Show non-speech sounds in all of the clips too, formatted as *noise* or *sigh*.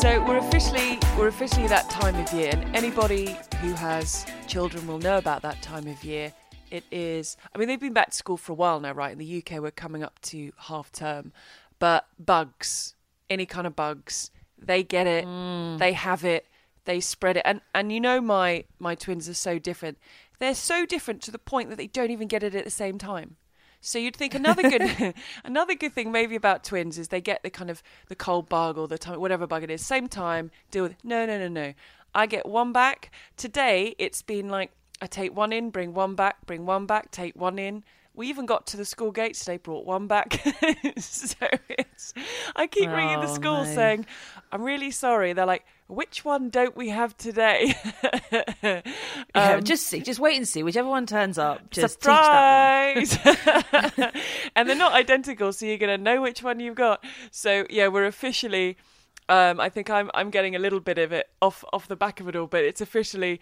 So we're officially we're officially that time of year, and anybody who has children will know about that time of year. It is. I mean, they've been back to school for a while now, right? In the UK, we're coming up to half term, but bugs, any kind of bugs, they get it, mm. they have it, they spread it, and and you know my my twins are so different. They're so different to the point that they don't even get it at the same time. So you'd think another good *laughs* another good thing maybe about twins is they get the kind of the cold bug or the time whatever bug it is same time deal with no no no no. I get one back. Today it's been like I take one in bring one back bring one back take one in. We even got to the school gates today brought one back. *laughs* So it's I keep ringing the Oh, school no. saying I'm really sorry. They're like which one don't we have today *laughs* Yeah, Um, just see, just wait and see. Whichever one turns up, just teach that Surprise! *laughs* *laughs* and they're not identical, so you're going to know which one you've got. So yeah, we're officially. Um, I think I'm I'm getting a little bit of it off off the back of it all, but it's officially,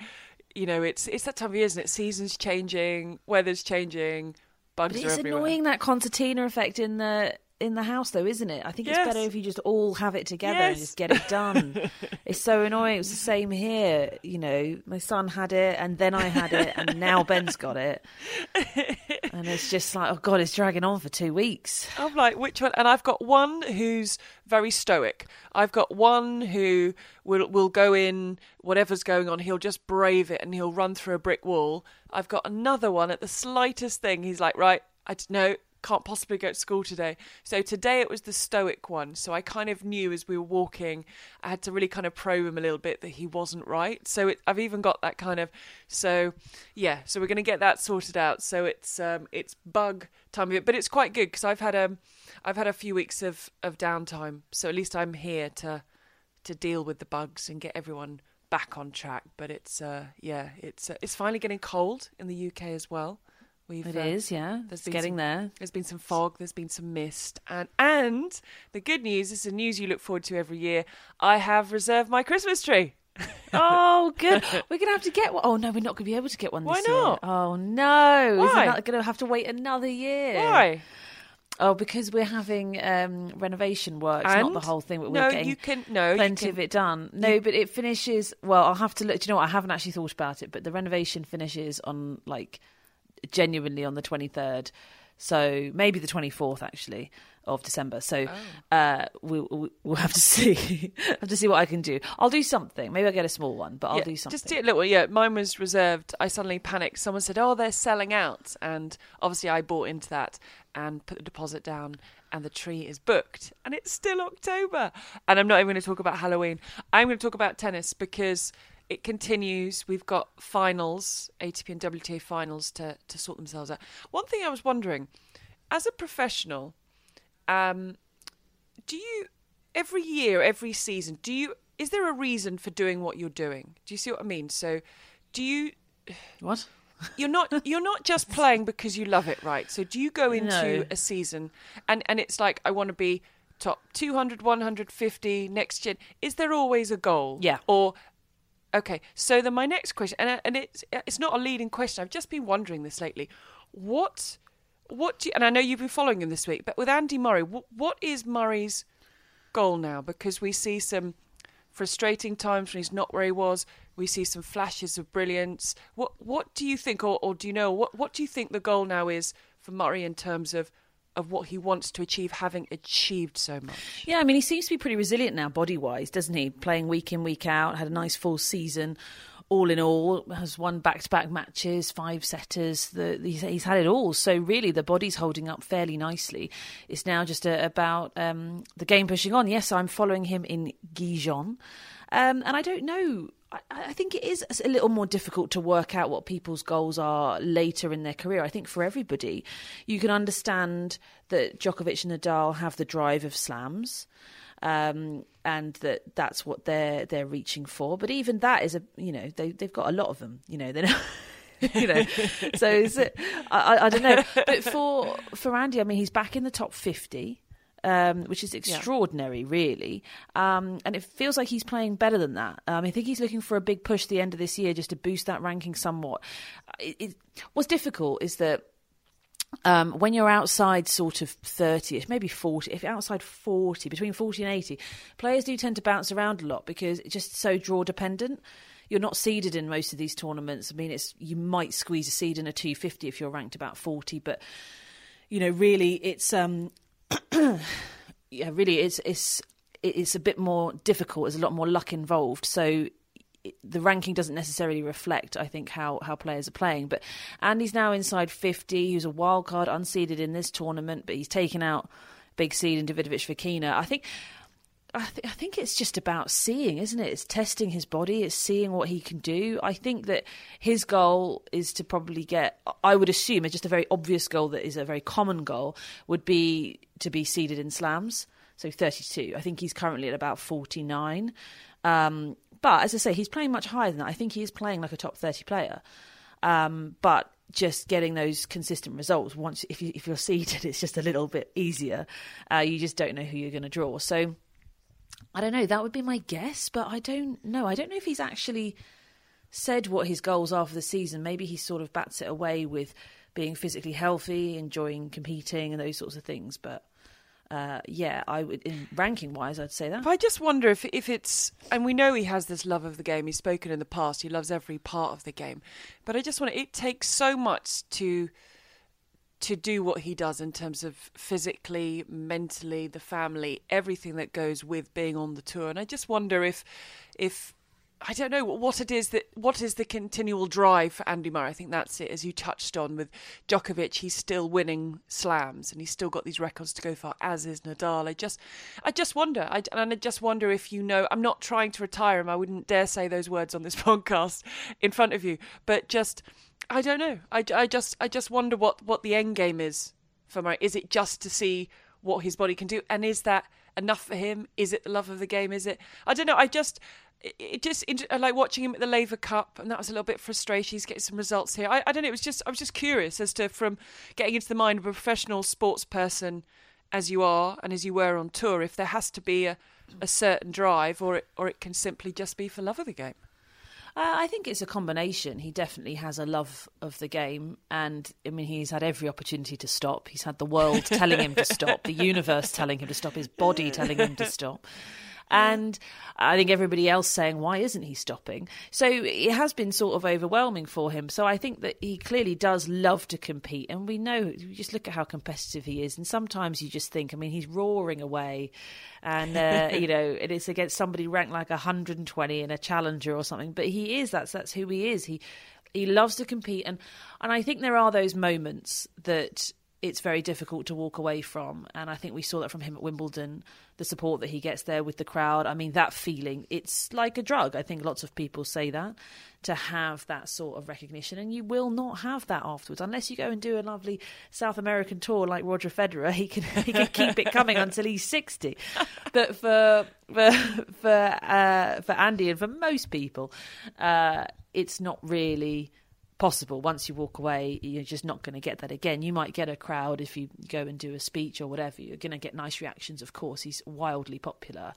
you know, it's it's that time of year, isn't it? Seasons changing, weather's changing, bugs But are it's annoying that concertina effect in the in the house, though, isn't it? I think Yes. it's better if you just all have it together and just get it done. *laughs* it's so annoying. It was the same here. You know, my son had it, and then I had it, and now Ben's got it, *laughs* and it's just like, oh god, it's dragging on for two weeks. I'm like, which one? And I've got one who's very stoic. I've got one who will will go in whatever's going on. He'll just brave it and he'll run through a brick wall. I've got another one at the slightest thing. He's like, right, I no, can't possibly go to school today. So today it was the stoic one. So I kind of knew as we were walking, I had to really kind of probe him a little bit that he wasn't right. So it, I've even got that kind of. So yeah, so we're going to get that sorted out. So it's um it's bug time of it, but it's quite good because I've had um I've had a few weeks of of downtime. So at least I'm here to to deal with the bugs and get everyone back on track. But it's uh yeah, it's uh, it's finally getting cold in the UK as well. We've It uh, is, yeah. there's It's been getting some- there. There's been some fog, there's been some mist, and and the good news this is the news you look forward to every year. I have reserved my Christmas tree. *laughs* Oh, good. *laughs* We're gonna have to get one. Oh no, we're not gonna be able to get one. Why this year. not? Oh no. Why? Isn't gonna have to wait another year? Why? Oh, because we're having um, renovation works, not the whole thing. But we're No, getting you can no. you plenty can, of it done. No, but it finishes. Well, I'll have to look. Do you know what? I haven't actually thought about it, but the renovation finishes on like genuinely on the twenty third. So maybe the twenty fourth actually of December. So Oh. uh, we'll, we'll- we'll have to see. *laughs* have to see what I can do. I'll do something. Maybe I'll get a small one, but I'll yeah, do something. Just do it little. Yeah, mine was reserved. I suddenly panicked. Someone said, "Oh, they're selling out," and obviously I bought into that and put the deposit down, and the tree is booked, and it's still October. And I'm not even going to talk about Halloween. I'm going to talk about tennis because it continues. We've got finals, ATP and WTA finals to to sort themselves out. One thing I was wondering, as a professional, um, do you every year, every season, do you is there a reason for doing what you're doing? Do you see what I mean? So, do you what? you're not *laughs* you're not just playing because you love it, right? So, do you go into No. a season and and it's like I want to be top 200, 150 next gen? Is there always a goal? Yeah. Or okay, so then my next question, and uh, and it's uh, it's not a leading question. I've just been wondering this lately. What what do you, and I know you've been following him this week, but with Andy Murray, what, what is Murray's goal now? Because we see some frustrating times when he's not where he was. We see some flashes of brilliance. What what do you think, or, or do you know what what do you think the goal now is for Murray in terms of of what he wants to achieve, having achieved so much? Yeah, I mean, he seems to be pretty resilient now, body wise, doesn't he? Playing week in, week out, had a nice full season. All in all, has won back to back matches, five setters. The, he's, he's had it all. So, really, the body's holding up fairly nicely. It's now just uh about um, the game pushing on. Yes, I'm following him in Gijon. Um, and I don't know. I, I think it is a little more difficult to work out what people's goals are later in their career. I think for everybody, you can understand that Djokovic and Nadal have the drive of slams, um, and that that's what they're they're reaching for. But even that is a you know they they've got a lot of them. You know they're. *laughs* You know, so is it, I, I- I don't know. But for for Andy, I mean, he's back in the top fifty um, which is extraordinary, really. Um, and it feels like he's playing better than that. Um, I think he's looking for a big push at the end of this year just to boost that ranking somewhat. It, it, what's difficult is that um, when you're outside sort of 30 maybe 40, if you're outside 40, between 40 and 80, players do tend to bounce around a lot because it's just so draw dependent. You're not seeded in most of these tournaments. I mean, it's you might squeeze a seed in a 250 if you're ranked about 40, but you know, really, it's um, *clears throat* yeah, really, it's it's it's a bit more difficult. There's a lot more luck involved. So the ranking doesn't necessarily reflect, I think, how, how players are playing. But Andy's now inside 50. He was a wild card, unseeded in this tournament, but he's taken out big seed in Davidovich Fokina. I think. I, th- I think it's just about seeing, isn't it? It's testing his body, it's seeing what he can do. I think that his goal is to probably get, I would assume, it's just a very obvious goal that is a very common goal, would be to be seeded in slams. So 32. I think he's currently at about 49. Um, but as I say, he's playing much higher than that. I think he is playing like a top 30 player. Um, but just getting those consistent results once if you if you're seeded *laughs* it's just a little bit easier uh, you just don't know who you're going to draw so i don't know that would be my guess but i don't know i don't know if he's actually said what his goals are for the season maybe he sort of bats it away with being physically healthy enjoying competing and those sorts of things but uh, yeah, I would in ranking wise, I'd say that. But I just wonder if if it's, and we know he has this love of the game. He's spoken in the past. He loves every part of the game, but I just want it takes so much to to do what he does in terms of physically, mentally, the family, everything that goes with being on the tour. And I just wonder if if I don't know what it is that what is the continual drive for Andy Murray. I think that's it, as you touched on with Djokovic. He's still winning slams, and he's still got these records to go for. As is Nadal. I just, I just wonder. I, and I just wonder if you know. I'm not trying to retire him. I wouldn't dare say those words on this *laughs* podcast in front of you. But just, I don't know. I, I just, I just wonder what what the end game is for Murray. Is it just to see what his body can do, and is that enough for him? Is it the love of the game? Is it? I don't know. I just it just like watching him at the Laver Cup, and that was a little bit frustrating. He's getting some results here. I, I don't know. It was just I was just curious as to from getting into the mind of a professional sports person as you are and as you were on tour, if there has to be a, a certain drive, or it or it can simply just be for love of the game. Uh, I think it's a combination. He definitely has a love of the game, and I mean, he's had every opportunity to stop. He's had the world telling him to stop, the universe telling him to stop, his body telling him to stop and I think everybody else saying, why isn't he stopping? So it has been sort of overwhelming for him. So I think that he clearly does love to compete. And we know, just look at how competitive he is. And sometimes you just think, I mean, he's roaring away. And, uh, *laughs* you know, it is against somebody ranked like 120 in a challenger or something. But he is, that's, that's who he is. He, he loves to compete. And, and I think there are those moments that it's very difficult to walk away from. And I think we saw that from him at Wimbledon, the support that he gets there with the crowd. I mean, that feeling, it's like a drug. I think lots of people say that to have that sort of recognition. And you will not have that afterwards unless you go and do a lovely South American tour like Roger Federer. *laughs* He can, he can keep it coming *laughs* until he's 60. But for, for, for, uh, for Andy and for most people, uh, it's not really possible. Once you walk away, you're just not going to get that again. You might get a crowd if you go and do a speech or whatever. You're going to get nice reactions, of course. He's wildly popular.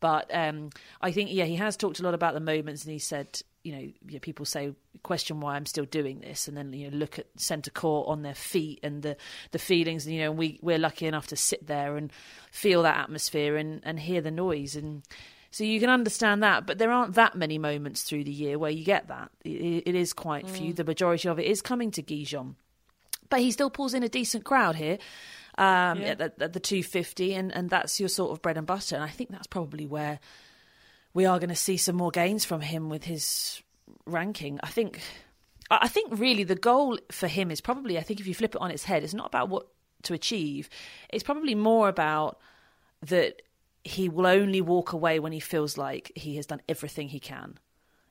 But um, I think, yeah, he has talked a lot about the moments, and he said, you know, yeah, people say, question why I'm still doing this, and then you know, look at centre court on their feet and the the feelings. And, you know, we we're lucky enough to sit there and feel that atmosphere and and hear the noise and so you can understand that, but there aren't that many moments through the year where you get that. it, it is quite mm. few. The majority of it is coming to Gijón. But he still pulls in a decent crowd here um, yeah. at, the, at the 250, and, and that's your sort of bread and butter. And I think that's probably where we are going to see some more gains from him with his ranking. I think. I think really the goal for him is probably, I think if you flip it on its head, it's not about what to achieve. It's probably more about that he will only walk away when he feels like he has done everything he can.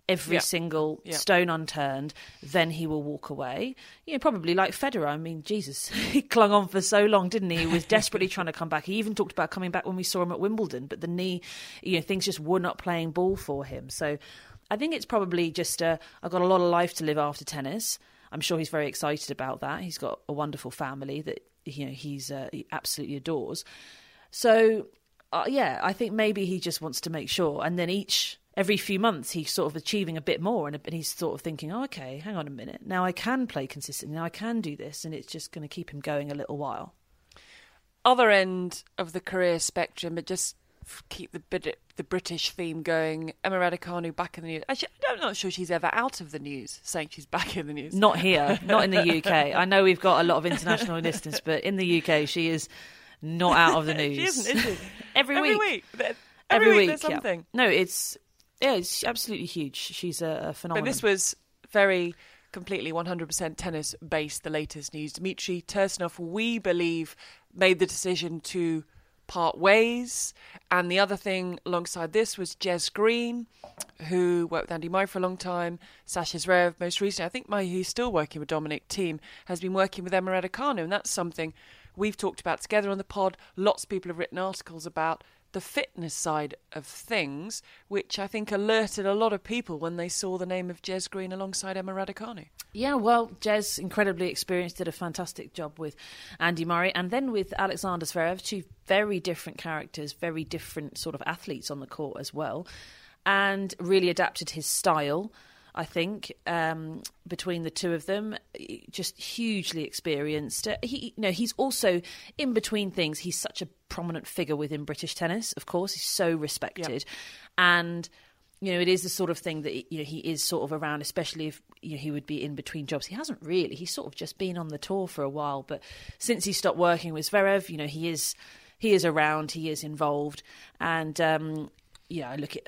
Every yeah. single yeah. stone unturned, then he will walk away. You know, probably like Federer. I mean, Jesus, *laughs* he clung on for so long, didn't he? He was desperately trying to come back. He even talked about coming back when we saw him at Wimbledon, but the knee, you know, things just were not playing ball for him. So I think it's probably just uh, I've got a lot of life to live after tennis. I'm sure he's very excited about that. He's got a wonderful family that you know he's uh, he absolutely adores. So uh, yeah, I think maybe he just wants to make sure, and then each every few months he's sort of achieving a bit more and, and he's sort of thinking oh, okay hang on a minute now i can play consistently now i can do this and it's just going to keep him going a little while other end of the career spectrum but just keep the the British theme going. Emma Raducanu back in the news. Actually, I'm not sure she's ever out of the news, saying she's *laughs* back in the news. Not here, not in the UK. I know we've got a lot of international listeners, but in the UK, she is not out of the *laughs* news. she isn't, is she? *laughs* every, every week. week. Every, every week, there's something. Yeah. No, it's yeah, it's absolutely huge. She's a, a phenomenon. But this was very completely 100% tennis based. The latest news: Dmitry Tursunov, we believe, made the decision to part ways. And the other thing alongside this was Jez Green, who worked with Andy Murray for a long time, Sasha Zverev most recently. I think Murray, who's still working with Dominic Thiem, has been working with Emma Raducanu, and that's something we've talked about together on the pod. Lots of people have written articles about the fitness side of things, which I think alerted a lot of people when they saw the name of Jez Green alongside Emma Raducanu. Yeah, well, Jez, incredibly experienced, did a fantastic job with Andy Murray and then with Alexander Zverev, two very different characters, very different sort of athletes on the court as well, and really adapted his style. I think um, between the two of them, just hugely experienced. Uh, he, you know, he's also in between things. He's such a prominent figure within British tennis. Of course, he's so respected, and you know, it is the sort of thing that you know he is sort of around, especially if you know, he would be in between jobs. He hasn't really. He's sort of just been on the tour for a while, but since he stopped working with Zverev, you know, he is he is around, he is involved, and um, yeah, I look at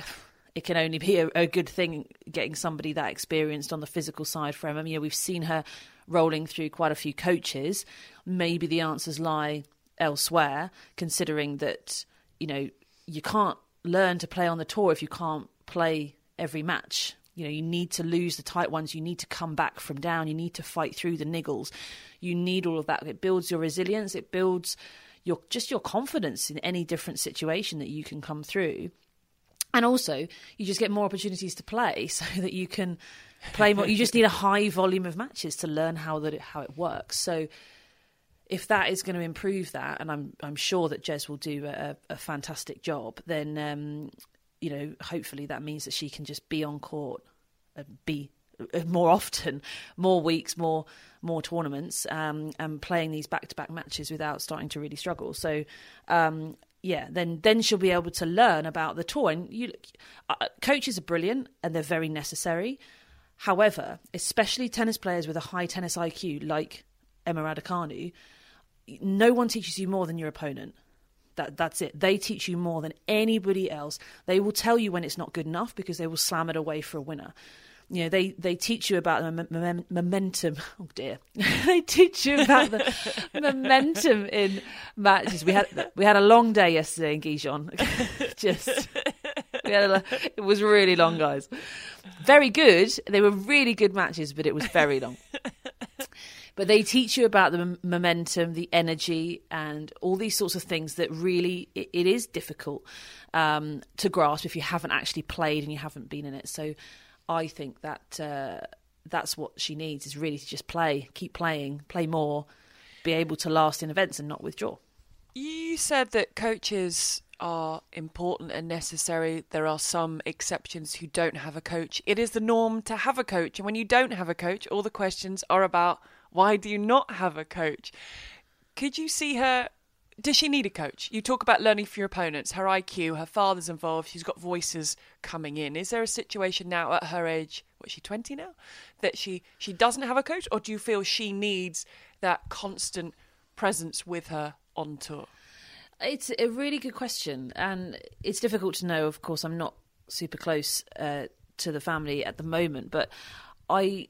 it can only be a, a, good thing getting somebody that experienced on the physical side for Emma. You know, we've seen her rolling through quite a few coaches. Maybe the answers lie elsewhere, considering that you know you can't learn to play on the tour if you can't play every match. You know, you need to lose the tight ones. You need to come back from down. You need to fight through the niggles. You need all of that. It builds your resilience. It builds your just your confidence in any different situation that you can come through and also you just get more opportunities to play *laughs* so that you can play more. You just need a high volume of matches to learn how that it, how it works. So if that is going to improve that and i'm i'm sure that Jez will do a, a fantastic job then um, you know hopefully that means that she can just be on court and be uh, more often *laughs* more weeks more more tournaments um, and playing these back to back matches without starting to really struggle. So um, yeah, then then she'll be able to learn about the tour. And you, uh, coaches are brilliant and they're very necessary. However, especially tennis players with a high tennis IQ like Emma Raducanu, no one teaches you more than your opponent. That that's it. They teach you more than anybody else. They will tell you when it's not good enough because they will slam it away for a winner you know they they teach you about the momentum. *laughs* Oh dear. *laughs* They teach you about the *laughs* momentum in matches. We had we had a long day yesterday in Gijón. Just we had a, it was really long guys. Very good. They were really good matches but it was very long. But they teach you about the momentum the energy and all these sorts of things that really it, it is difficult um, to grasp if you haven't actually played and you haven't been in it. So I think that uh, that's what she needs is really to just play, keep playing, play more, be able to last in events and not withdraw. You said that coaches are important and necessary. There are some exceptions who don't have a coach. It is the norm to have a coach. And when you don't have a coach, all the questions are about why do you not have a coach? Could you see her does she need a coach? You talk about learning from your opponents, her IQ, her father's involved, she's got voices coming in. Is there a situation now at her age, what she 20 now, that she she doesn't have a coach or do you feel she needs that constant presence with her on tour? It's a really good question and it's difficult to know. Of course, I'm not super close uh, to the family at the moment, but I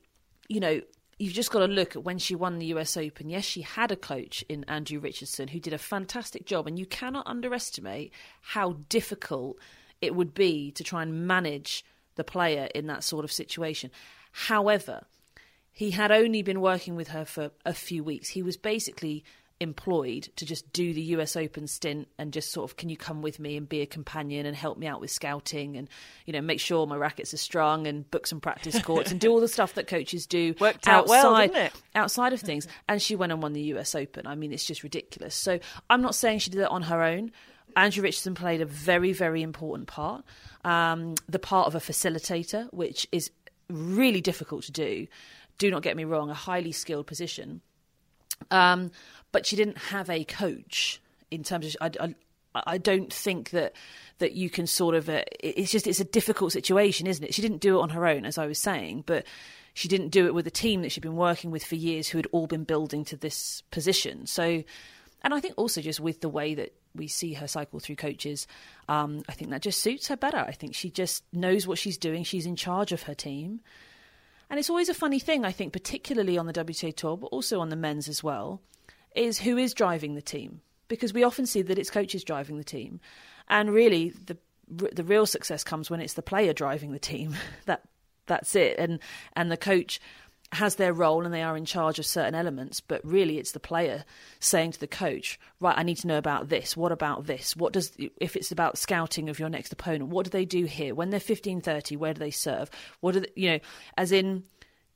you know, you've just got to look at when she won the US Open. Yes, she had a coach in Andrew Richardson who did a fantastic job, and you cannot underestimate how difficult it would be to try and manage the player in that sort of situation. However, he had only been working with her for a few weeks. He was basically employed to just do the US Open stint and just sort of can you come with me and be a companion and help me out with scouting and you know make sure my rackets are strong and book some practice *laughs* courts and do all the stuff that coaches do Worked outside well, didn't it? outside of things *laughs* and she went and won the US Open I mean it's just ridiculous so I'm not saying she did it on her own Andrew Richardson played a very, very important part. Um, the part of a facilitator, which is really difficult to do. Do not get me wrong, a highly skilled position. Um, but she didn't have a coach in terms of. I, I, I don't think that that you can sort of. Uh, it's just it's a difficult situation, isn't it? She didn't do it on her own, as I was saying, but she didn't do it with a team that she'd been working with for years, who had all been building to this position. So, and I think also just with the way that we see her cycle through coaches, um, I think that just suits her better. I think she just knows what she's doing. She's in charge of her team. And it's always a funny thing, I think, particularly on the WTA Tour, but also on the men's as well, is who is driving the team. Because we often see that it's coaches driving the team. And really, the the real success comes when it's the player driving the team. *laughs* that that's it. And and the coach has their role and they are in charge of certain elements, but really it's the player saying to the coach, right, I need to know about this. What about this? What does if it's about scouting of your next opponent, what do they do here? When they're 15 30, where do they serve? What do they, you know, as in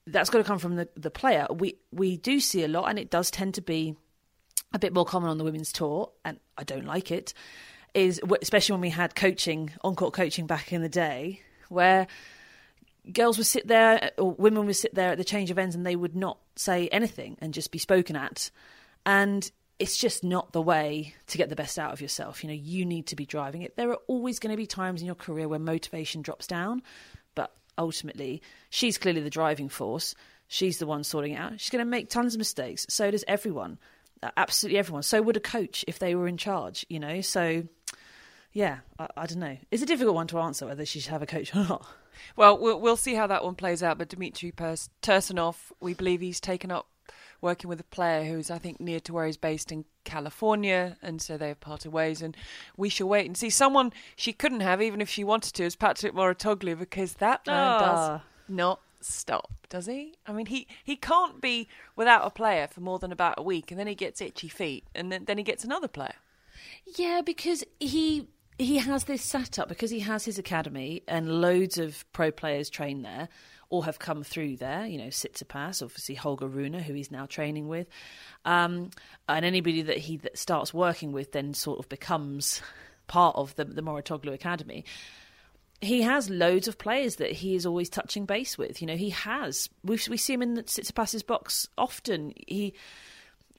that's got to come from the, the player. We we do see a lot and it does tend to be a bit more common on the women's tour and I don't like it is especially when we had coaching on court coaching back in the day where girls would sit there or women would sit there at the change of ends and they would not say anything and just be spoken at. And it's just not the way to get the best out of yourself. You know you need to be driving it. There are always going to be times in your career where motivation drops down but ultimately she's clearly the driving force. She's the one sorting it out. She's going to make tons of mistakes. So does everyone absolutely everyone so would a coach if they were in charge you know so yeah I, I don't know it's a difficult one to answer whether she should have a coach or not well, we'll, we'll see how that one plays out. But Dmitry Pers- Tursunov, we believe he's taken up working with a player who's, I think, near to where he's based in California, and so they've parted ways. And we shall wait and see. Someone she couldn't have, even if she wanted to, is Patrick Mouratoglou, because that man does ah. not stop, does he? I mean, he, he can't be without a player for more than about a week, and then he gets itchy feet, and then, then he gets another player. Yeah, because he he has this setup because he has his academy and loads of pro players train there or have come through there. You know, Tsitsipas, obviously Holger Rune, who he's now training with, um, and anybody that he that starts working with then sort of becomes part of the the Mouratoglou Academy. He has loads of players that he is always touching base with. You know, he has. We we see him in the Tsitsipas's box often. He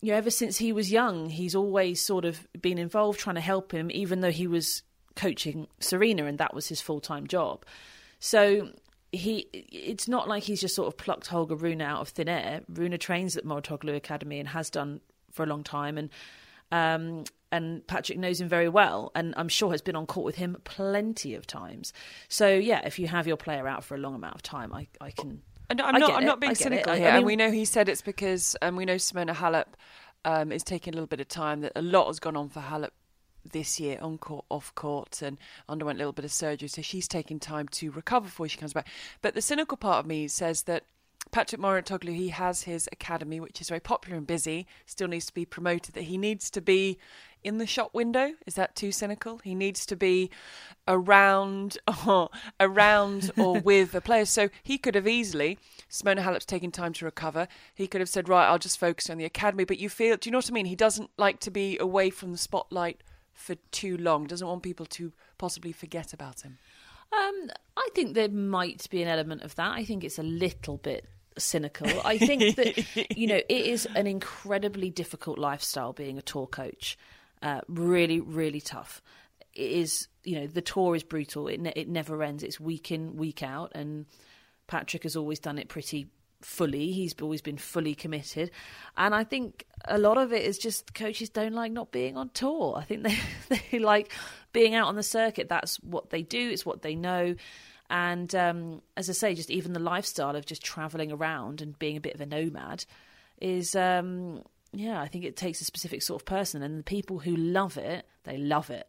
you know, ever since he was young, he's always sort of been involved trying to help him, even though he was coaching Serena and that was his full time job. So he, it's not like he's just sort of plucked Holger Rune out of thin air. Rune trains at Mouratoglou Academy and has done for a long time, and um, and Patrick knows him very well, and I'm sure has been on court with him plenty of times. So yeah, if you have your player out for a long amount of time, I, I can I'm not. I'm not being cynical here. I mean, and we know he said it's because, and um, we know Simona Halep um, is taking a little bit of time. That a lot has gone on for Halep this year, on court, off court, and underwent a little bit of surgery. So she's taking time to recover before she comes back. But the cynical part of me says that Patrick Mouratoglou, he has his academy, which is very popular and busy, still needs to be promoted, that he needs to be in the shop window. Is that too cynical? He needs to be around *laughs* or around or *laughs* with a player. So he could have easily, Simona Halep's taking time to recover. He could have said, right, I'll just focus on the academy. But you feel, do you know what I mean? He doesn't like to be away from the spotlight for too long. Doesn't want people to possibly forget about him. Um, I think there might be an element of that. I think it's a little bit cynical. I think that *laughs* you know it is an incredibly difficult lifestyle being a tour coach. Uh, really, really tough. It is, you know, the tour is brutal. It ne- it never ends. It's week in, week out, and Patrick has always done it pretty fully. He's always been fully committed, and I think a lot of it is just coaches don't like not being on tour. I think *laughs* they they like being out on the circuit. That's what they do. It's what they know. And um, as I say, just even the lifestyle of just traveling around and being a bit of a nomad is, um, yeah, I think it takes a specific sort of person. And the people who love it, they love it.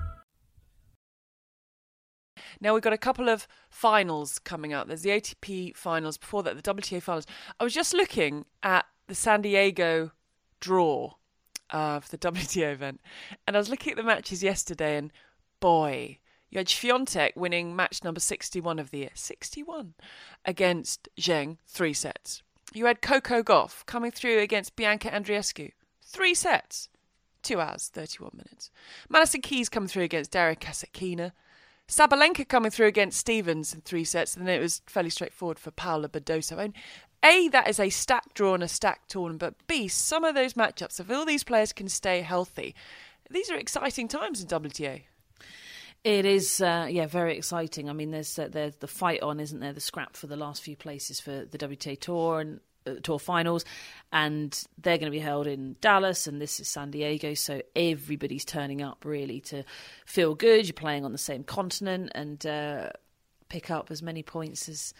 Now we've got a couple of finals coming up. There's the ATP finals. Before that, the WTA finals. I was just looking at the San Diego draw uh, for the *laughs* WTA event, and I was looking at the matches yesterday, and boy, you had Swiatek winning match number 61 of the year, 61, against Zheng, three sets. You had Coco Gauff coming through against Bianca Andreescu, three sets, two hours, 31 minutes. Madison Keys coming through against Daria Kasatkina. Sabalenka coming through against Stevens in three sets, and then it was fairly straightforward for Paula Badosa. Mean, a, that is a stacked draw and a stacked tournament, but B, some of those matchups, if all these players can stay healthy, these are exciting times in WTA. It is, uh, yeah, very exciting. I mean, there's uh, there's the fight on, isn't there? The scrap for the last few places for the WTA Tour and Tour Finals, and they're going to be held in Dallas, and this is San Diego. So everybody's turning up really to feel good. You're playing on the same continent and uh, pick up as many points as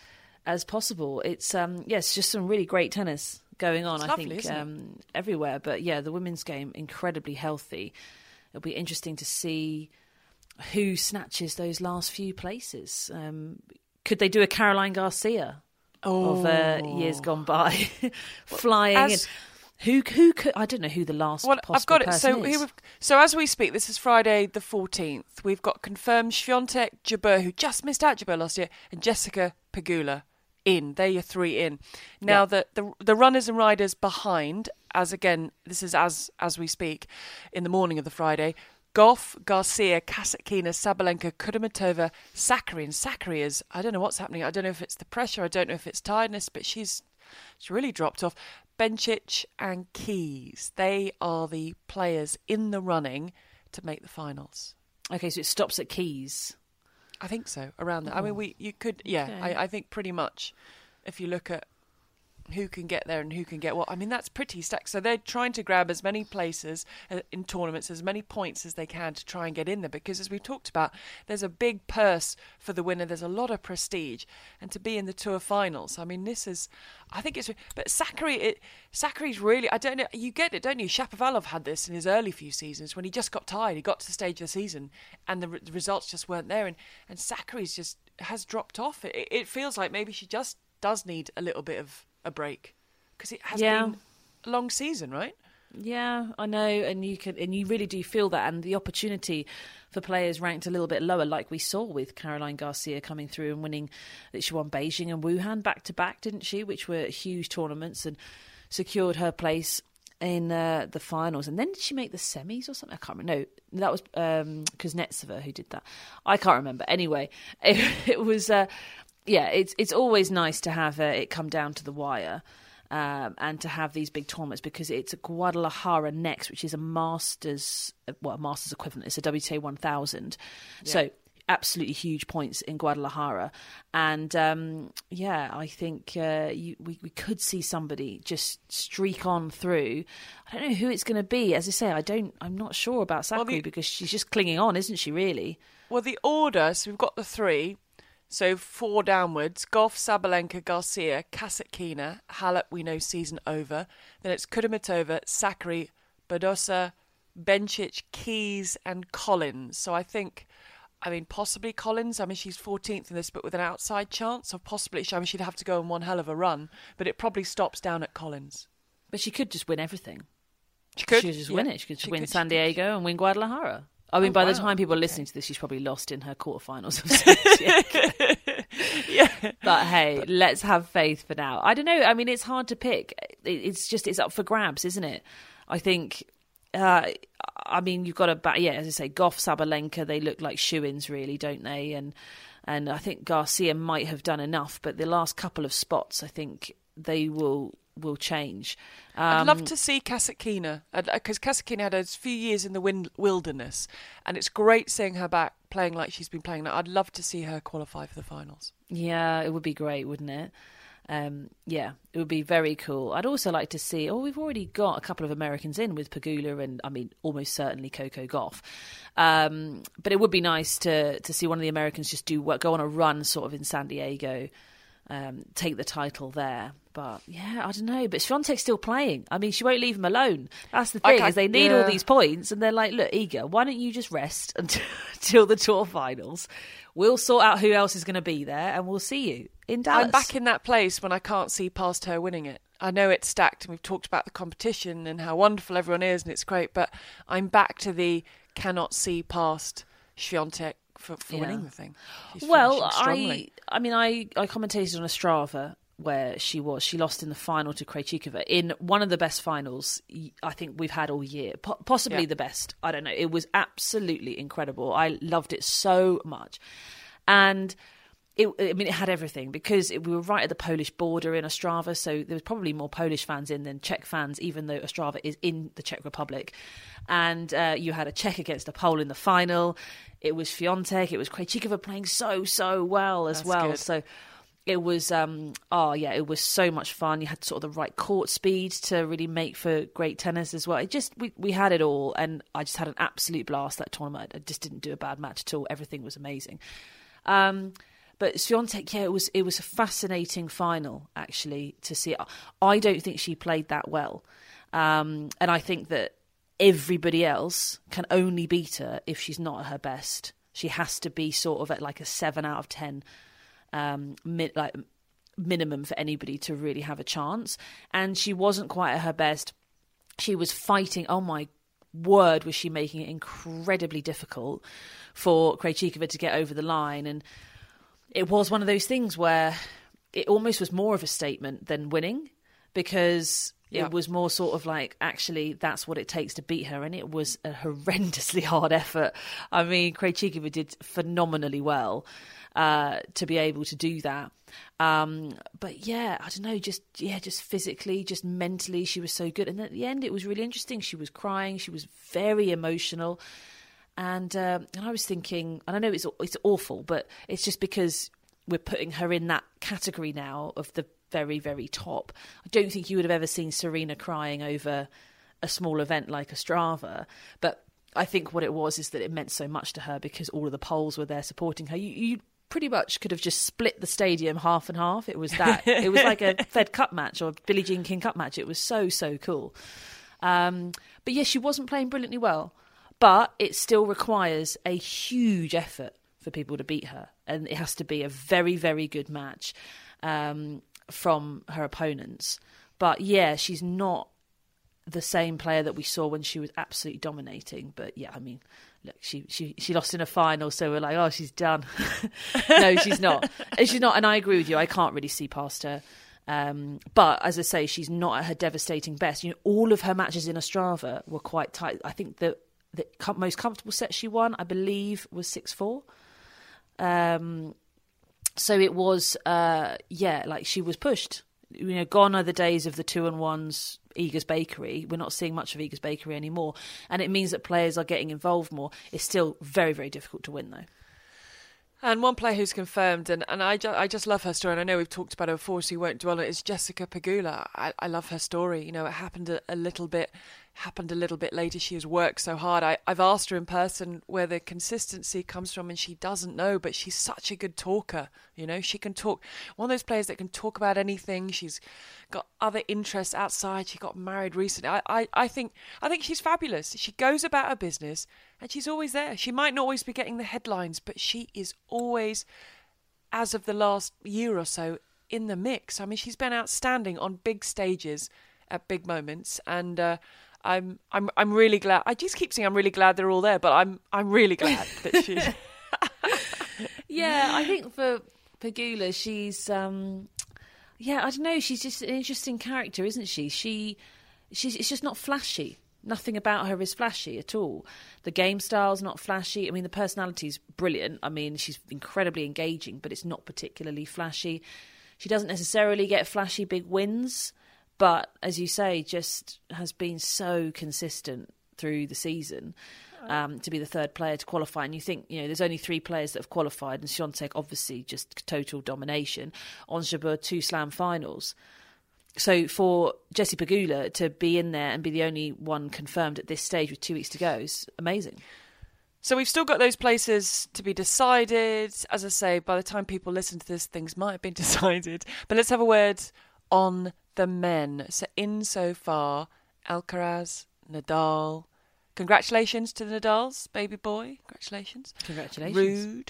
as possible. It's um, yes, just some really great tennis going on. It's I lovely, think um, everywhere, but yeah, the women's game incredibly healthy. It'll be interesting to see who snatches those last few places. Um, could they do a Caroline Garcia of uh, years gone by, *laughs* flying? Oh. as- who who could I don't know who the last Well, I've got it. So is. so as we speak, this is Friday the fourteenth. We've got confirmed Swiatek, Jabeur, who just missed out Jabeur last year, and Jessica Pegula in. They're your three in. Now Yeah. the, the the runners and riders behind, as again, this is as as we speak, in the morning of the Friday. Gauff, Garcia, Kasatkina, Sabalenka, Kudermetova, Sakkari. And I don't know what's happening. I don't know if it's the pressure. I don't know if it's tiredness, but she's she's really dropped off. Bencic and Keys. They are the players in the running to make the finals. okay, so it stops at Keys. I think so. Around that. I mean, oh. we you could yeah. Okay. I, I think pretty much if you look at who can get there and who can get what. I mean, that's pretty stacked. So they're trying to grab as many places uh, in tournaments, as many points as they can to try and get in there. Because as we've talked about, there's a big purse for the winner. There's a lot of prestige, and to be in the tour finals. I mean, this is. I think it's. But Sakkari, it, Sakkari's really. I don't know. You get it, don't you? Shapovalov had this in his early few seasons when he just got tired. He got to the stage of the season, and the, the results just weren't there. And and Sakkari's just has dropped off. It, it feels like maybe she just does need a little bit of a break because it has Yeah. been a long season, right? Yeah, I know, and you can, and you really do feel that, and the opportunity for players ranked a little bit lower, like we saw with Caroline Garcia coming through and winning. That she won Beijing and Wuhan back to back, didn't she? Which were huge tournaments and secured her place in uh, the finals. And then did she make the semis or something? I can't remember. No, that was um, Kuznetsova who did that. I can't remember. Anyway, it, *laughs* it was. Uh, yeah, it's it's always nice to have uh, it come down to the wire. Um, and to have these big tournaments because it's Guadalajara next, which is a Masters, well, a Masters equivalent. It's a WTA 1000. So absolutely huge points in Guadalajara. And um, yeah, I think uh, you, we, we could see somebody just streak on through. I don't know who it's going to be. As I say, I don't, I'm not sure about Sakkari the- because she's just clinging on, isn't she, really? Well, the order, so we've got the three. So four downwards. Gauff, Sabalenka, Garcia, Kasatkina, Halep, we know season over. Then it's Kudermetova, Sakkari, Badosa, Bencic, Keys, and Collins. So I think, I mean, possibly Collins. I mean, she's 14th in this, but with an outside chance. of possibly, I mean, she'd have to go on one hell of a run. But it probably stops down at Collins. But she could just win everything. She could, She could just yeah. win it. She could just She win could, San. Diego and win Guadalajara. I mean, Oh, by the time people are listening to this, she's probably lost in her quarterfinals of *laughs* yeah. but hey, let's have faith for now. I don't know. I mean, it's hard to pick. It's just it's up for grabs, isn't it? I think. Uh, I mean, you've got a back. Yeah, as I say, Gauff, Sabalenka, they look like shoe-ins, really, don't they? And and I think Garcia might have done enough, but the last couple of spots, I think they will will change. I'd Um, love to see Kasatkina because Kasatkina had a few years in the win- wilderness, and it's great seeing her back playing like she's been playing. I'd love to see her qualify for the finals. Yeah, it would be great, wouldn't it? Um, yeah, it would be very cool. I'd also like to see. Oh, we've already got a couple of Americans in with Pegula and I mean, almost certainly Coco Gauff. Um, but it would be nice to to see one of the Americans just do what, go on a run, sort of in San Diego. Um, take the title there. But yeah, I don't know. But Swiatek's still playing. I mean, she won't leave him alone. That's the thing is they need yeah. all these points, and they're like, "Look, Iga, why don't you just rest *laughs* until, until the tour finals? We'll sort out who else is going to be there, and we'll see you in Dallas." I'm back in that place when I can't see past her winning it. I know it's stacked, and we've talked about the competition and how wonderful everyone is, and it's great. But I'm back to the cannot see past Swiatek for, for yeah. winning the thing. She's well, I I mean I I commentated on Ostrava where she was. She lost in the final to Krejcikova in one of the best finals I think we've had all year, possibly yeah. the best. I don't know. It was absolutely incredible. I loved it so much, and. It, I mean, it had everything because it, we were right at the Polish border in Ostrava, so there was probably more Polish fans in than Czech fans, even though Ostrava is in the Czech Republic. And uh, you had a Czech against a Pole in the final. It was Swiatek, it was Krejcikova playing so so well as That's well. Good. So it was um oh yeah it was so much fun you had sort of the right court speed to really make for great tennis as well it just we, we had it all and i just had an absolute blast that tournament i just didn't do a bad match at all everything was amazing um but Swiatek, yeah, it was it was a fascinating final actually to see. I don't think she played that well, um, and I think that everybody else can only beat her if she's not at her best. She has to be sort of at like a seven out of ten um, mi- like minimum for anybody to really have a chance. And she wasn't quite at her best. She was fighting. Oh my word, was she making it incredibly difficult for Krejcikova to get over the line? And it was one of those things where it almost was more of a statement than winning because yeah. It was more sort of like, actually, that's what it takes to beat her. And it was a horrendously *laughs* hard effort. I mean, Krejcikova did phenomenally well uh, to be able to do that. Um, but yeah, I don't know, just yeah, just physically, just mentally, she was so good. And at the end, it was really interesting. She was crying. She was very emotional. And uh, and I was thinking, and I know it's it's awful, but it's just because we're putting her in that category now of the very, very top. I don't think you would have ever seen Serena crying over a small event like Ostrava, but I think what it was is that it meant so much to her because all of the Poles were there supporting her. You, you pretty much could have just split the stadium half and half. It was that. it was like a *laughs* Fed Cup match or Billie Jean King Cup match. It was so so cool. Um, but yes, she wasn't playing brilliantly well, but it still requires a huge effort for people to beat her, and it has to be a very very good match. Um, from her opponents. But yeah, she's not the same player that we saw when she was absolutely dominating. But yeah, I mean, look, she she she lost in a final, so we're like, oh, she's done. *laughs* no, she's not. she's not, and I agree with you. I can't really see past her. Um, but as I say, she's not at her devastating best. You know, all of her matches in Ostrava were quite tight. I think the the most comfortable set she won, I believe, was six four. Um, so it was, uh, yeah, like she was pushed. You know, gone are the days of the two and ones, Iga's Bakery. We're not seeing much of Iga's Bakery anymore, and it means that players are getting involved more. It's still very, very difficult to win, though. And one player who's confirmed, and, and I, ju- I just love her story, and I know we've talked about her before, so we won't dwell on it, is Jessica Pegula. I, I love her story. You know, it happened a, a little bit happened a little bit later. She has worked so hard. I, I've asked her in person where the consistency comes from, and she doesn't know, but she's such a good talker. You know, she can talk. One of those players that can talk about anything. She's got other interests outside. She got married recently. I, I, I think I think she's fabulous. She goes about her business, and she's always there. She might not always be getting the headlines, but she is always, as of the last year or so, in the mix. I mean, she's been outstanding on big stages at big moments, and uh, I'm I'm I'm really glad. I just keep saying I'm really glad they're all there, but I'm I'm really glad *laughs* that she. *laughs* yeah, I think for Pegula, she's um, yeah, I don't know. She's just an interesting character, isn't she? She she's it's just not flashy. Nothing about her is flashy at all. The game style's not flashy. I mean, the personality's brilliant. I mean, she's incredibly engaging, but it's not particularly flashy. She doesn't necessarily get flashy big wins but as you say, just has been so consistent through the season. Um, to be the third player to qualify. And you think, you know, there's only three players that have qualified, and Swiatek obviously just total domination. Jabeur, two slam finals. So for Jesse Pegula to be in there and be the only one confirmed at this stage with two weeks to go is amazing. So we've still got those places to be decided. As I say, by the time people listen to this, things might have been *laughs* decided. But let's have a word on the men. So insofar, Alcaraz, Nadal. Congratulations to the Nadals, baby boy. Congratulations. Congratulations. Ruud.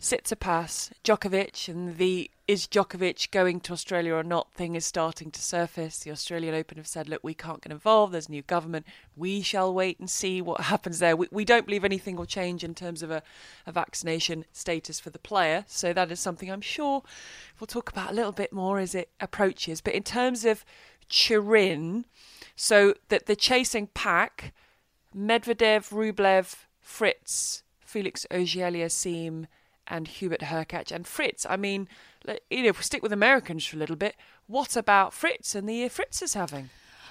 Tsitsipas, Djokovic, and the is Djokovic going to Australia or not thing is starting to surface. The Australian Open have said, look, we can't get involved. There's a new government. We shall wait and see what *laughs* happens there. We, we don't believe anything will change in terms of a, a vaccination status for the player. So that is something I'm sure we'll talk about a little bit more as it approaches. But in terms of Turin, so that the chasing pack, Medvedev, Rublev, Fritz, Felix Auger-Aliassime, and Hubert Hurkacz and Fritz. I mean, you know, if we stick with Americans for a little bit, what about Fritz and the year Fritz is having?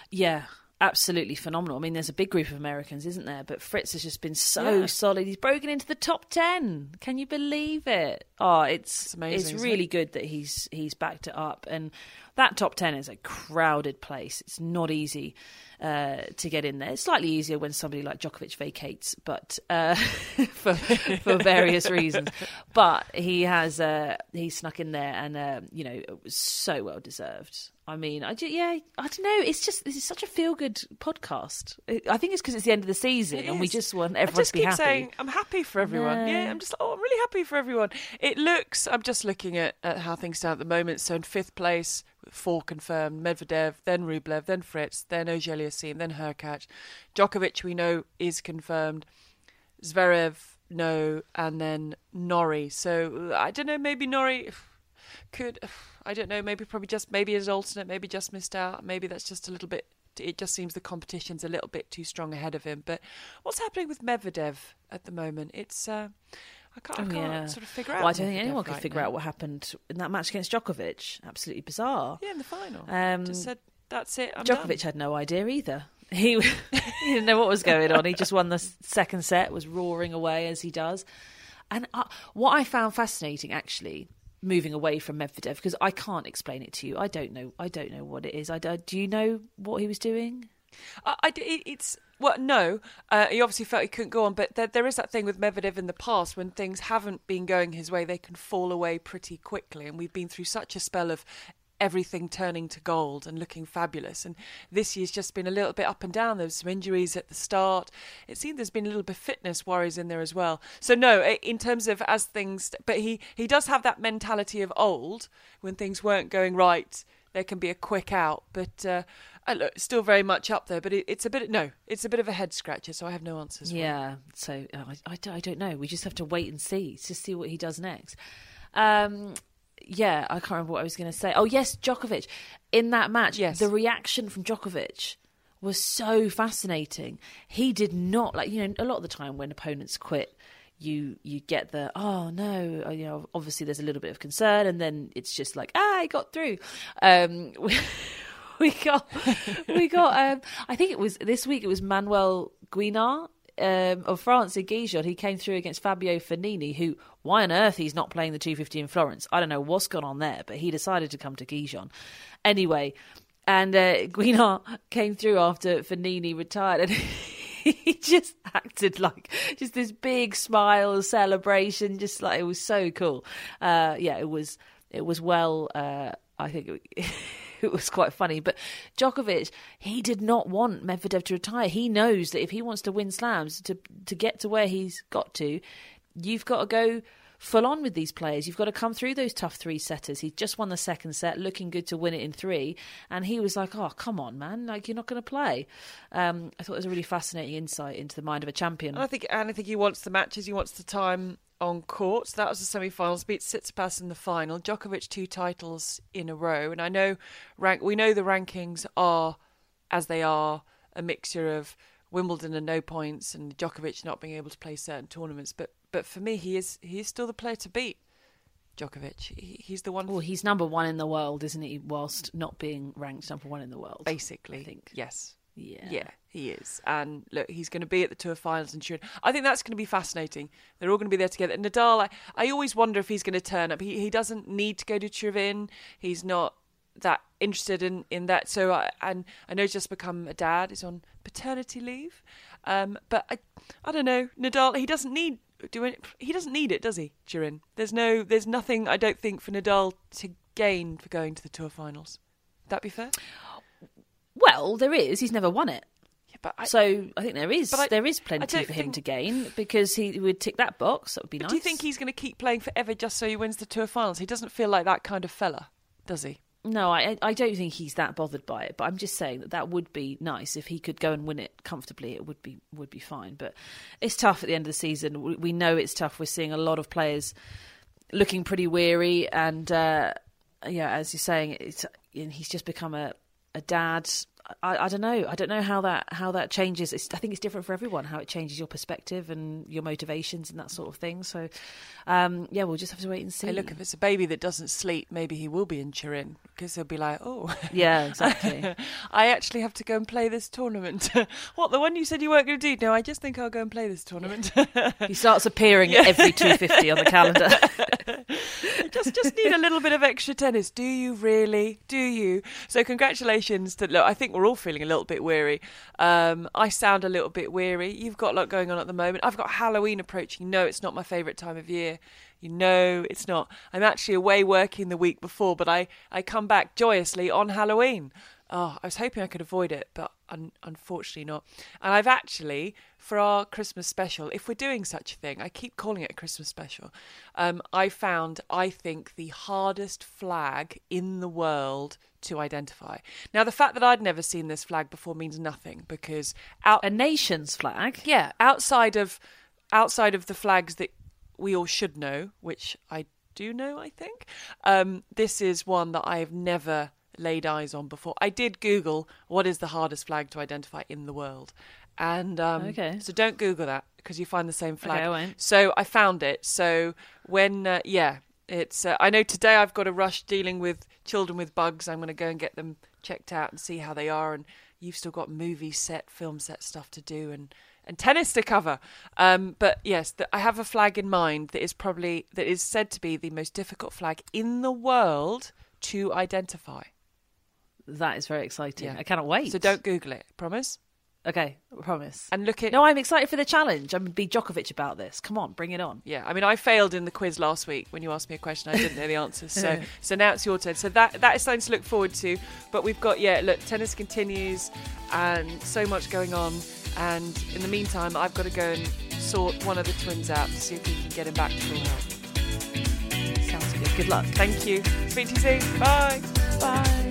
Yeah, absolutely phenomenal. I mean, there's a big group of Americans, isn't there? But Fritz has just been so yeah. solid. He's broken into the top ten. Can you believe it? Oh, it's it's, amazing, it's really it? good that he's he's backed it up. And that top ten is a crowded place. It's not easy uh, to get in there. It's slightly easier when somebody like Djokovic vacates, but uh, *laughs* for for various *laughs* reasons. But he has uh, he snuck in there, and uh, you know it was so well deserved. I mean, I just, yeah, I don't know. It's just this is such a feel good podcast. I think it's because it's the end of the season, and we just want everyone I just to be keep happy. Saying, I'm happy for everyone. Yeah, I'm just oh, I'm really happy for everyone. It looks. I'm just looking at, at how things stand at the moment. So in fifth place, four confirmed: Medvedev, then Rublev, then Fritz, then Auger-Aliassime, then Hurkacz. Djokovic, we know, is confirmed. Zverev, no, and then Norrie. So I don't know. Maybe Norrie could. I don't know. Maybe probably just maybe as alternate. Maybe just missed out. Maybe that's just a little bit. It just seems the competition's a little bit too strong ahead of him. But what's happening with Medvedev at the moment? It's. Uh, I can't, I can't yeah. sort of figure out. Well, I don't think anyone could figure now. out what happened in that match against Djokovic. Absolutely bizarre. Yeah, in the final. Um, Just said, that's it. I'm Djokovic done. had no idea either. *laughs* He, he didn't know what was going on. He just won the second set, was roaring away as he does. And uh, what I found fascinating, actually, moving away from Medvedev, because I can't explain it to you. I don't know. I don't know what it is. I, do you know what he was doing? I, I, it's well, no. Uh, he obviously felt he couldn't go on, but there, there is that thing with Medvedev in the past when things haven't been going his way, they can fall away pretty quickly. And we've been through such a spell of everything turning to gold and looking fabulous. And this year's just been a little bit up and down. There was some injuries at the start. It seemed there's been a little bit of fitness worries in there as well. So no, in terms of as things, but he he does have that mentality of old when things weren't going right. There can be a quick out, but uh, uh, look, still very much up there, but it, it's a bit no, it's a bit of a head scratcher. So I have no answers. Yeah, so uh, I, I, I, don't know. We just have to wait and see to see what he does next. Um, yeah, I can't remember what I was going to say. Oh yes, Djokovic in that match. Yes, the reaction from Djokovic was so fascinating. He did not like you know a lot of the time when opponents quit you you get the oh no uh, you know obviously there's a little bit of concern and then it's just like ah I got through um, *laughs* *laughs* we got we got um, I think it was this week it was Manuel Guinard um, of France in Gijón. He came through against Fabio Fognini, who why on earth he's not playing the 250 in Florence? I don't know what's gone on there, but he decided to come to Gijón anyway. And uh, Guinard came through after Fognini retired, and *laughs* he just acted like just this big smile, celebration, just like it was so cool. Uh, yeah, it was it was well. Uh, I think. It, *laughs* *laughs* it was quite funny. But Djokovic, he did not want Medvedev to retire. He knows that if he wants to win slams, to to get to where he's got to, you've got to go full on with these players. You've got to come through those tough three setters. He just won the second set, looking good to win it in three, and he was like, "Oh, come on, man! Like you're not going to play." Um, I thought it was a really fascinating insight into the mind of a champion. And I think, and I think he wants the matches. He wants the time on court. So that was the semi-finals. Beat Tsitsipas in the final. Djokovic two titles in a row. And I know rank. We know the rankings are as they are, a mixture of Wimbledon and no points, and Djokovic not being able to play certain tournaments. But but for me, he is he is still the player to beat. Djokovic, he, he's the one. Well, he's number one in the world, isn't he? Whilst not being ranked number one in the world, basically. I think yes. Yeah. Yeah, he is. And look, he's going to be at the Tour finals in Turin. I think that's going to be fascinating. They're all going to be there together. Nadal, I, I always wonder if he's going to turn up. He, he doesn't need to go to Turin. He's not that interested in in that. So I and I know he's just become a dad. He's on paternity leave, um, but I I don't know Nadal. He doesn't need do it. He doesn't need it, does he, Jirin? There's no there's nothing I don't think for Nadal to gain for going to the tour finals. Would that be fair? Well, there is. He's never won it. Yeah, but I, So I think there is I, there is plenty for him think- to gain because he would tick that box. That would be but nice. do you think he's going to keep playing forever just so he wins the tour finals? He doesn't feel like that kind of fella, does he? No, I I don't think he's that bothered by it. But I'm just saying that that would be nice if he could go and win it comfortably. It would be would be fine. But it's tough at the end of the season. We, we know it's tough. We're seeing a lot of players looking pretty weary, and uh, yeah, as you're saying, it's and he's just become a a dad. I, I don't know. I don't know how that how that changes. It's, I think it's different for everyone. How it changes your perspective and your motivations and that sort of thing. So, um, yeah, we'll just have to wait and see. Hey, look, if it's a baby that doesn't sleep, maybe he will be in Turin because he'll be like, oh. yeah, exactly. *laughs* I actually have to go and play this tournament. *laughs* what, the one you said you weren't going to do? No, I just think I'll go and play this tournament. *laughs* He starts appearing at every 250 on the calendar. just just need a little bit of extra tennis. Do you really? Do you? So congratulations to look, I think we're all feeling a little bit weary. Um, I sound a little bit weary. You've got a lot going on at the moment. I've got Halloween approaching. No, it's not my favourite time of year. You know it's not. I'm actually away working the week before, but I, I come back joyously on Halloween. Oh, I was hoping I could avoid it, but un- unfortunately not. And I've actually, for our Christmas special, if we're doing such a thing, I keep calling it a Christmas special. Um, I found, I think, the hardest flag in the world to identify. Now, the fact that I'd never seen this flag before means nothing because out, A nation's flag. yeah, outside of outside of the flags that we all should know, which I do know, I think. Um, this is one that I have never laid eyes on before. I did Google what is the hardest flag to identify in the world, and um, Okay. so don't Google that because you find the same flag. Okay, I. So I found it. So when uh, yeah, it's uh, I know today I've got a rush dealing with children with bugs. I'm going to go and get them checked out and see how they are. And you've still got movie set, film set stuff to do and and tennis to cover. Um, but yes, the, I have a flag in mind that is probably that is said to be the most difficult flag in the world to identify. That is very exciting. Yeah. I cannot wait. So don't Google it. Promise. Okay, I promise. And look at No, I'm excited for the challenge. I'm going to be Djokovic about this. Come on, bring it on. Yeah, I mean, I failed in the quiz last week when you asked me a question. I didn't know the answers, *laughs* so so now it's your turn. So that that is something to look forward to. But we've got yeah, look, tennis continues, and so much going on. And in the meantime, I've got to go and sort one of the twins out to see if we can get him back to full health. Sounds good. Good luck. Thank you. Speak to you soon. Bye. Bye.